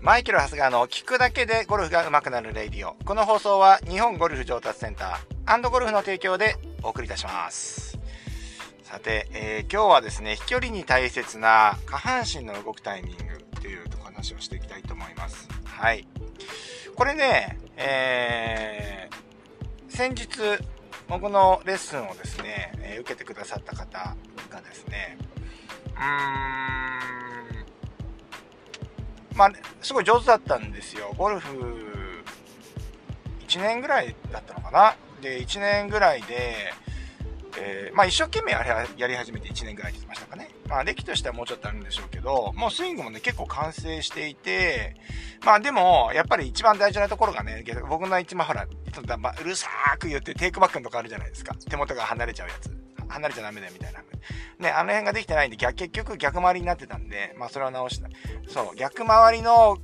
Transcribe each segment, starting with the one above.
マイケル・ハスガーの聞くだけでゴルフが上手くなるレディオ。この放送は日本ゴルフ上達センターゴルフの提供でお送りいたします。さて、えー、今日はですね、飛距離に大切な下半身の動くタイミングというお話をしていきたいと思います。はい。これね、えー、先日、僕のレッスンをですね、え、受けてくださった方がですね、うーん、まあ、すごい上手だったんですよ。ゴルフ、1年ぐらいだったのかな？で、1年ぐらいで、えー、まあ一生懸命やり始めて1年ぐらいできましたかね。まあ歴としてはもうちょっとあるんでしょうけど、もうスイングもね、結構完成していて、まあでも、やっぱり一番大事なところがね、僕の一番ほら、うるさーく言ってテイクバックのとこあるじゃないですか。手元が離れちゃうやつ。離れちゃダメだよみたいな。ね、あの辺ができてないんで、逆、結局逆回りになってたんで、まあそれは直した。そう、逆回りの、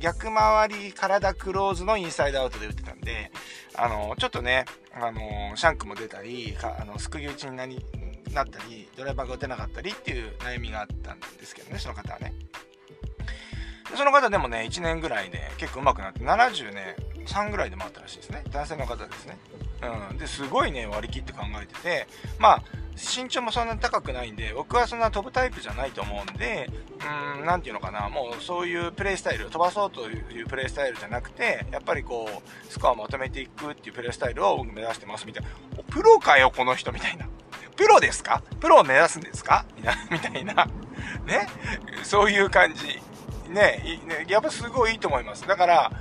逆回り体クローズのインサイドアウトで打ってたんで、あの、ちょっとね、あの、シャンクも出たり、あの、すくい打ちになり、なったり、ドライバーが打てなかったりっていう悩みがあったんですけどね、その方はね。その方でもね、1年ぐらいで結構上手くなって、70ね、3ぐらいで回ったらしいですね。男性の方ですね。うん。で、すごいね、割り切って考えてて、まあ、身長もそんなに高くないんで、僕はそんな飛ぶタイプじゃないと思うんで、うん、なんていうのかな、もうそういうプレイスタイル、飛ばそうというプレイスタイルじゃなくて、やっぱりこう、スコアをまとめていくっていうプレイスタイルを僕目指してますみたいな。プロかよ、この人みたいな。プロですか？プロを目指すんですか？みたいな。ね？そういう感じ。ね？やっぱすごいいいと思います。だから、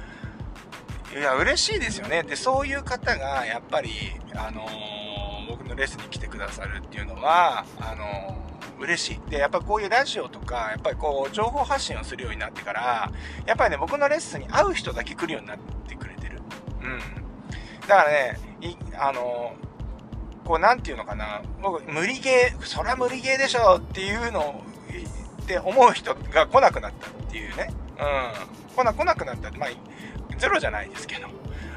いや、嬉しいですよね。で、そういう方が、やっぱり、あのー、僕のレッスンに来てくださるっていうのは、あのー、嬉しい。で、やっぱこういうラジオとか、やっぱりこう、情報発信をするようになってから、やっぱりね、僕のレッスンに会う人だけ来るようになってくれてる。うん。だからね、い、あのー、こう、なんていうのかな、僕、無理ゲー、そりゃ無理ゲーでしょっていうのを、って思う人が来なくなったっていうね。うん。来な、来なくなった、まあ、ゼロじゃないですけど、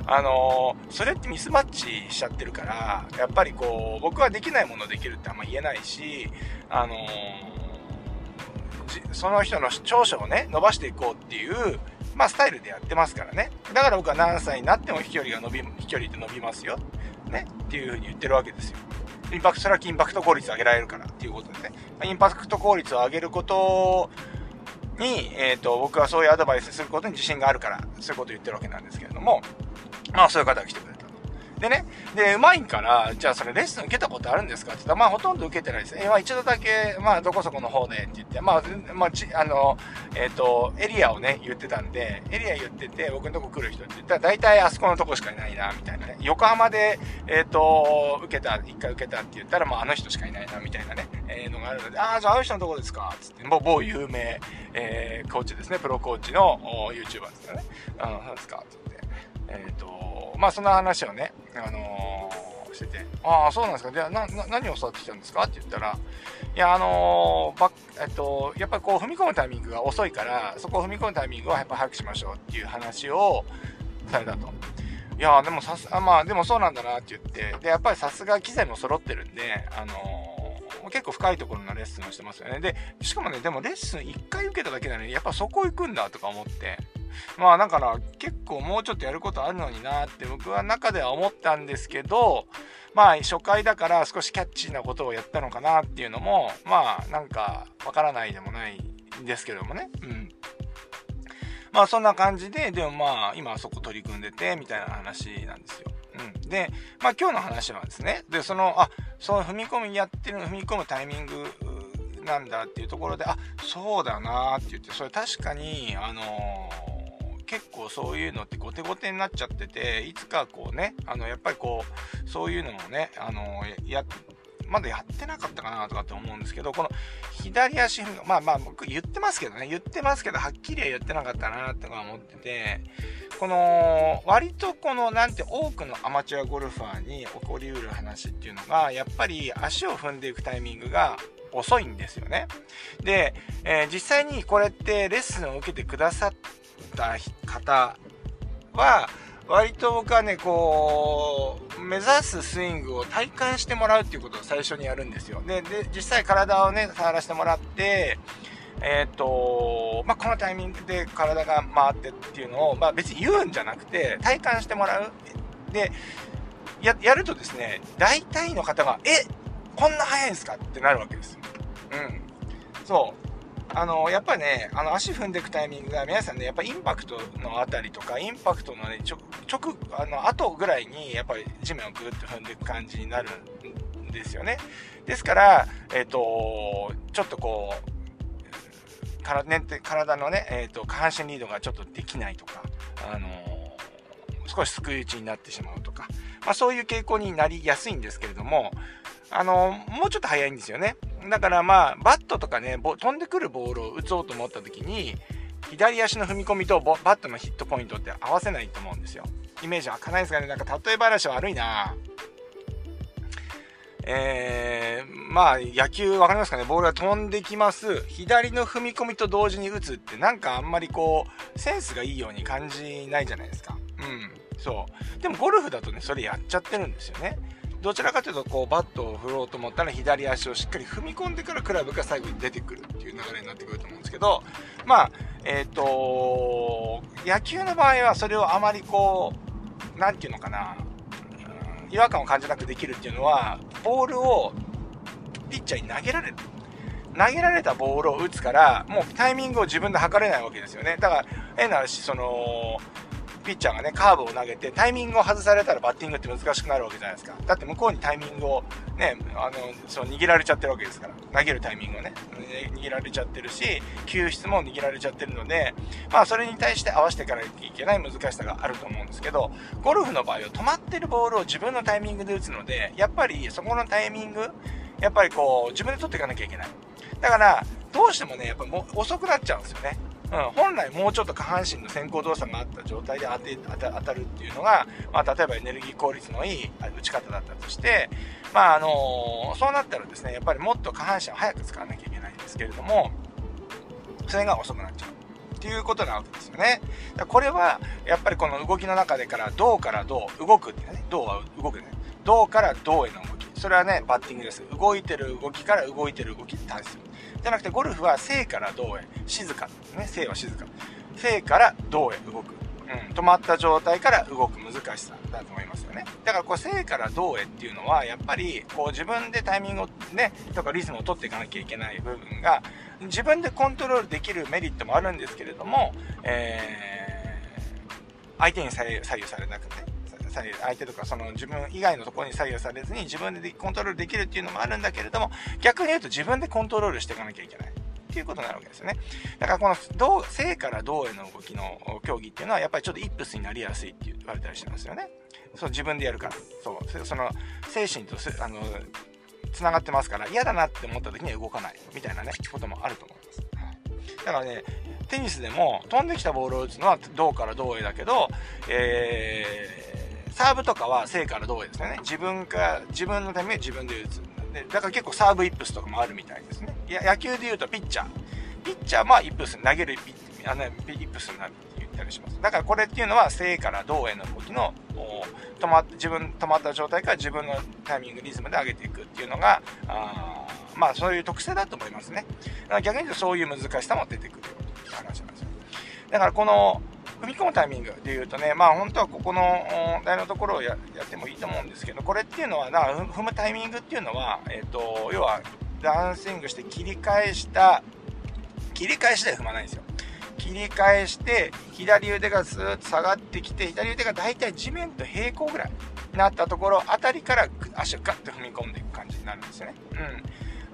あのー、それってミスマッチしちゃってるから、やっぱりこう、僕はできないものできるってあんま言えないし、あのー、その人の長所をね、伸ばしていこうっていう、まあ、スタイルでやってますからね。だから僕は何歳になっても飛距離が伸び、飛距離って伸びますよ。ね。っていう風に言ってるわけですよ。インパクト、それはインパクト効率を上げられるからっていうことでね。インパクト効率を上げることに、えっ、ー、と、僕はそういうアドバイスすることに自信があるから、そういうことを言ってるわけなんですけれども、まあそういう方が来てくれて。でね、で、うまいから、じゃあそれレッスン受けたことあるんですか？って言ったら、まあほとんど受けてないです。え、まあ一度だけ、まあどこそこの方でって言って、まあ、まあ、ち、あの、えっ、ー、と、エリアをね、言ってたんで、エリア言ってて、僕のとこ来る人って言ったら、大体あそこのとこしかいないな、みたいなね。横浜で、えっ、ー、と、受けた、一回受けたって言ったら、まああの人しかいないな、みたいなね、えー、のがあるので、ああ、じゃああの人のとこですか？つって、もう某有名、えー、コーチですね、プロコーチの YouTuber ですよね。あの、なんですか？つって。えっ、ー、と、まあそんな話をね、あのー、してて、ああ、そうなんですか。じゃあ、な、何を育ってきたんですか？って言ったら、いや、あのー、ばえっと、やっぱりこう踏み込むタイミングが遅いから、そこを踏み込むタイミングはやっぱ早くしましょうっていう話をされたと。いやでもさす、あまあ、でもそうなんだなって言って、で、やっぱりさすが機材も揃ってるんで、あのー、結構深いところのレッスンをしてますよね。で、しかもね、でもレッスン1回受けただけなのに、やっぱそこ行くんだとか思って、まあだから結構もうちょっとやることあるのになって僕は中では思ったんですけど、まあ初回だから少しキャッチーなことをやったのかなっていうのも、まあなんかわからないでもないんですけどもね。うん。まあそんな感じで、でもまあ今あそこ取り組んでてみたいな話なんですよ。うん。で、まあ今日の話はですね、で、その、あ、そう踏み込みやってるの、踏み込むタイミングなんだっていうところで、あ、そうだなって言って、それ確かに、あのー結構そういうのって後手後手になっちゃってて、いつかこうね、あの、やっぱりこう、そういうのもね、あの、や、まだやってなかったかなとかって思うんですけど、この左足踏み、まあまあ僕言ってますけどね、言ってますけど、はっきりは言ってなかったなって思ってて、この、割とこの、なんて多くのアマチュアゴルファーに起こりうる話っていうのが、やっぱり足を踏んでいくタイミングが遅いんですよね。で、えー、実際にこれってレッスンを受けてくださった方は、割と僕はね、こう、目指すスイングを体感してもらうっていうことを最初にやるんですよ。で、で実際体をね、触らせてもらって、えっ、ー、と、まあ、このタイミングで体が回ってっていうのを、まあ、別に言うんじゃなくて、体感してもらう。で、や、やるとですね、大体の方が、え、こんな速いんですかってなるわけです。うん。そう。あの、やっぱね、あの、足踏んでいくタイミングが、皆さんね、やっぱインパクトのあたりとか、インパクトのね、ちょ、直、あの、後ぐらいに、やっぱり地面をぐっと踏んでいく感じになるんですよね。ですから、えっ、ー、と、ちょっとこう、体ね、体のね、えっ、ー、と、下半身リードがちょっとできないとか、あの少しすくい打ちになってしまうとか、まあ、そういう傾向になりやすいんですけれども、あのもうちょっと早いんですよね。だからまあ、バットとかね、飛んでくるボールを打とうと思った時に、左足の踏み込みとバットのヒットポイントって合わせないと思うんですよ。イメージ湧かないですかねなんか例え話悪いなえー、まあ、野球わかりますかねボールが飛んできます。左の踏み込みと同時に打つってなんかあんまりこう、センスがいいように感じないじゃないですか。うん。そう。でもゴルフだとね、それやっちゃってるんですよね。どちらかというとこうバットを振ろうと思ったら左足をしっかり踏み込んでからクラブが最後に出てくるっていう流れになってくると思うんですけどまあえっ、ー、と野球の場合はそれをあまりこう何て言うのかな、違和感を感じなくできるっていうのはボールをピッチャーに投げられる。投げられたボールを打つからもうタイミングを自分で測れないわけですよね。だから変な話そのピッチャーがね、カーブを投げて、タイミングを外されたらバッティングって難しくなるわけじゃないですか。だって向こうにタイミングをね、あの、そう、握られちゃってるわけですから。投げるタイミングをね、握られちゃってるし、救出も握られちゃってるので、まあ、それに対して合わせていかなきゃいけない難しさがあると思うんですけど、ゴルフの場合は止まってるボールを自分のタイミングで打つので、やっぱりそこのタイミング、やっぱりこう、自分で取っていかなきゃいけない。だから、どうしてもね、やっぱもう遅くなっちゃうんですよね。うん、本来もうちょっと下半身の先行動作があった状態で当て当たるっていうのが、まあ、例えばエネルギー効率のいい打ち方だったとして、まああのそうなったらですねやっぱりもっと下半身を早く使わなきゃいけないんですけれどもそれが遅くなっちゃう。っていうことなわけですよね。これは、やっぱりこの動きの中でから、うからどう、動くってね、うは動くね。うからどうへの動き。それはね、バッティングです。動いてる動きから動いてる動きに対する。じゃなくてゴルフは静から動へ。静か。ね静は静か。静から動へ動く、うん、止まった状態から動く難しさ。だと思いますよね。だからこう静から動へっていうのはやっぱりこう自分でタイミングをねとかリズムを取っていかなきゃいけない部分が自分でコントロールできるメリットもあるんですけれども、えー、相手に左右されなくて、ね相手とかその自分以外のところに左右されずに自分でコントロールできるっていうのもあるんだけれども、逆に言うと自分でコントロールしていかなきゃいけない。っていうことになるわけですよね。だからこの動、正から動への動きの競技っていうのはやっぱりちょっとイップスになりやすいって言われたりしてますよね。そう、自分でやるから。そう、その精神とあの、つながってますから嫌だなって思った時には動かないみたいなね、こともあると思います。だからね、テニスでも飛んできたボールを打つのは銅から銅へだけど、えーサーブとかは正から同へですよね。自分か、自分のために自分で打つ。で、だから結構サーブイップスとかもあるみたいですね。いや、野球で言うとピッチャー。ピッチャーはイップス、投げるピあのイップスになるって言ったりします。だからこれっていうのは正から同への動きの、止ま自分、止まった状態から自分のタイミング、リズムで上げていくっていうのが、あまあそういう特性だと思いますね。だから逆に言うとそういう難しさも出てくるっていう話なんですよ。だからこの、踏み込むタイミングで言うとね、まあ本当はここの台のところをやってもいいと思うんですけど、これっていうのは、な踏むタイミングっていうのは、えっ、ー、と、要はダウンスイングして切り返した、切り返しで踏まないんですよ。切り返して、左腕がスーッと下がってきて、左腕が大体地面と平行ぐらいになったところあたりから足をガッと踏み込んでいく感じになるんですよね。うん。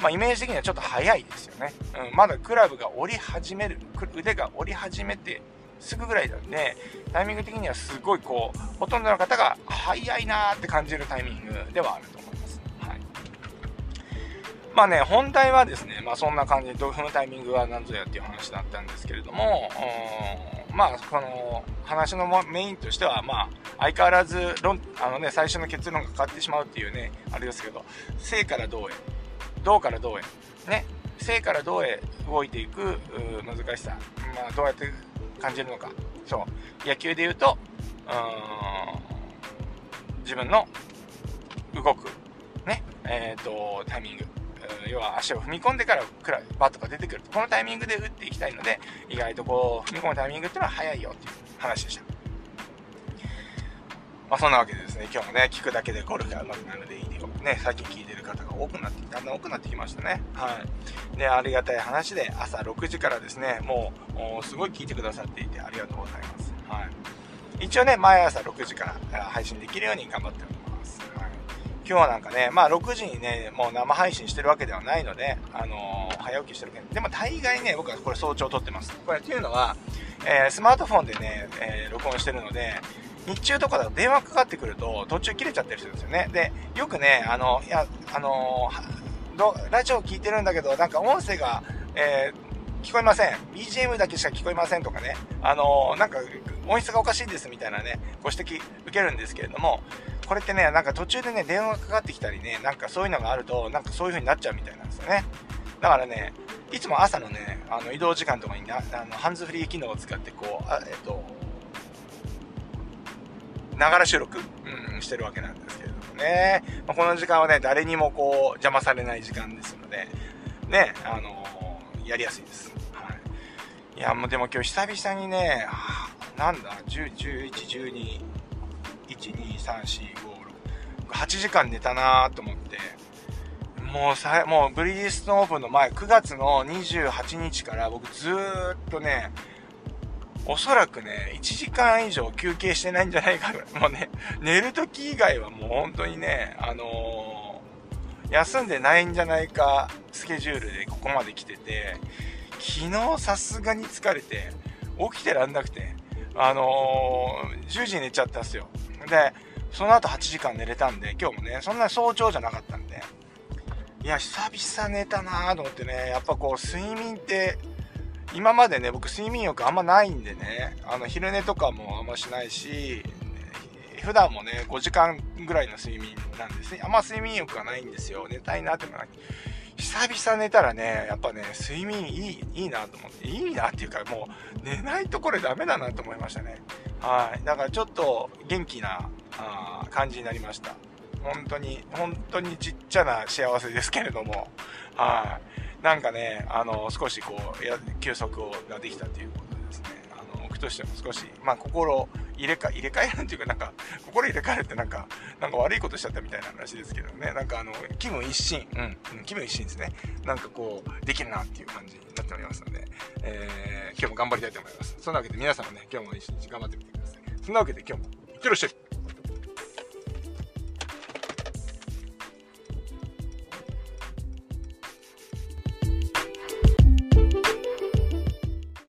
まあ、イメージ的にはちょっと早いですよね。うん、まだクラブが折り始める、腕が折り始めてすぐぐらいなんで、タイミング的にはすごいこう、ほとんどの方が早いなーって感じるタイミングではあると思います。はい。まあね、本題はですね、まあそんな感じで、どう踏むタイミングは何ぞやっていう話だったんですけれども、まあ、この話のメインとしては、まあ、相変わらず論、あのね、最初の結論が変わってしまうっていうね、あれですけど、正からどうへ、どうからどうへ、ね、正からどうへ動いていく難しさ、まあ、どうやって感じるのかそう野球で言うと自分の動くねえっ、ー、とタイミング要は足を踏み込んでからくらバットが出てくる。このタイミングで打っていきたいので、意外とこう、踏み込むタイミングっていうのは早いよっていう話でした。まあそんなわけでですね、今日もね、聞くだけでゴルフが上手くなるでいいよ。ね、最近聞いてる方が多くなって、だんだん多くなってきましたね。はい。で、ありがたい話で、朝6時からですね、もう、すごい聞いてくださっていてありがとうございます。はい。一応ね、毎朝6時から配信できるように頑張っております。はい。今日なんかね、まあ6時にね、もう生配信してるわけではないので、あのー、早起きしてるけど、でも大概ね、僕はこれ早朝撮ってます。これっていうのは、えー、スマートフォンでね、えー、録音してるので、日中とかだと電話かかってくると途中切れちゃってる人ですよね。で、よくね、あの、いや、あのラジオ聞いてるんだけど、なんか音声が、えー、聞こえません。BGM だけしか聞こえませんとかね。あのなんか音質がおかしいですみたいなね、ご指摘受けるんですけれども、これってね、なんか途中でね、電話がかかってきたりね、なんかそういうのがあると、なんかそういう風になっちゃうみたいなんですよね。だからね、いつも朝のね、あの移動時間とかになあのハンズフリー機能を使ってこう、あえっと、ながら収録、うん、してるわけなんですけれどもね。まあ、この時間はね、誰にもこう、邪魔されない時間ですので、ね、あのー、やりやすいです。はい。いや、もうでも今日久々にね、なんだ、10、11、12、1、2、3、4、5、6、8時間寝たなと思って、もうさ、もうブリヂストンオープンの前、9月の28日から僕ずーっとね、おそらくね、1時間以上休憩してないんじゃないかぐらい。もうね、寝る時以外はもう本当にね、あのー、休んでないんじゃないかスケジュールでここまで来てて、昨日さすがに疲れて、起きてらんなくて、あのー、10時寝ちゃったんすよ。で、その後8時間寝れたんで、今日もね、そんな早朝じゃなかったんで、いや、久々寝たなぁと思ってね、やっぱこう、睡眠って、今までね、僕睡眠欲あんまないんでね、あの、昼寝とかもあんましないし、普段もね、5時間ぐらいの睡眠なんですね。あんま睡眠欲がないんですよ。寝たいなってもな久々寝たらね、やっぱね、睡眠いい、いいなと思って、いいなっていうか、もう、寝ないとこれダメだなと思いましたね。はい。だからちょっと元気なあ感じになりました。本当に、本当にちっちゃな幸せですけれども、はい。なんかね、あの、少しこう、や休息をができたということですね。あの、僕としても少し、まあ、心入れか、入れ替えるっていうか、なんか、心入れ替えるってなんか、なんか悪いことしちゃったみたいな話ですけどね。なんかあの、気分一新、うん、気分一新ですね。なんかこう、できるなっていう感じになっておりますので、えー、今日も頑張りたいと思います。そんなわけで皆さんもね、今日も一日頑張ってみてください。そんなわけで今日も、いってらっしゃい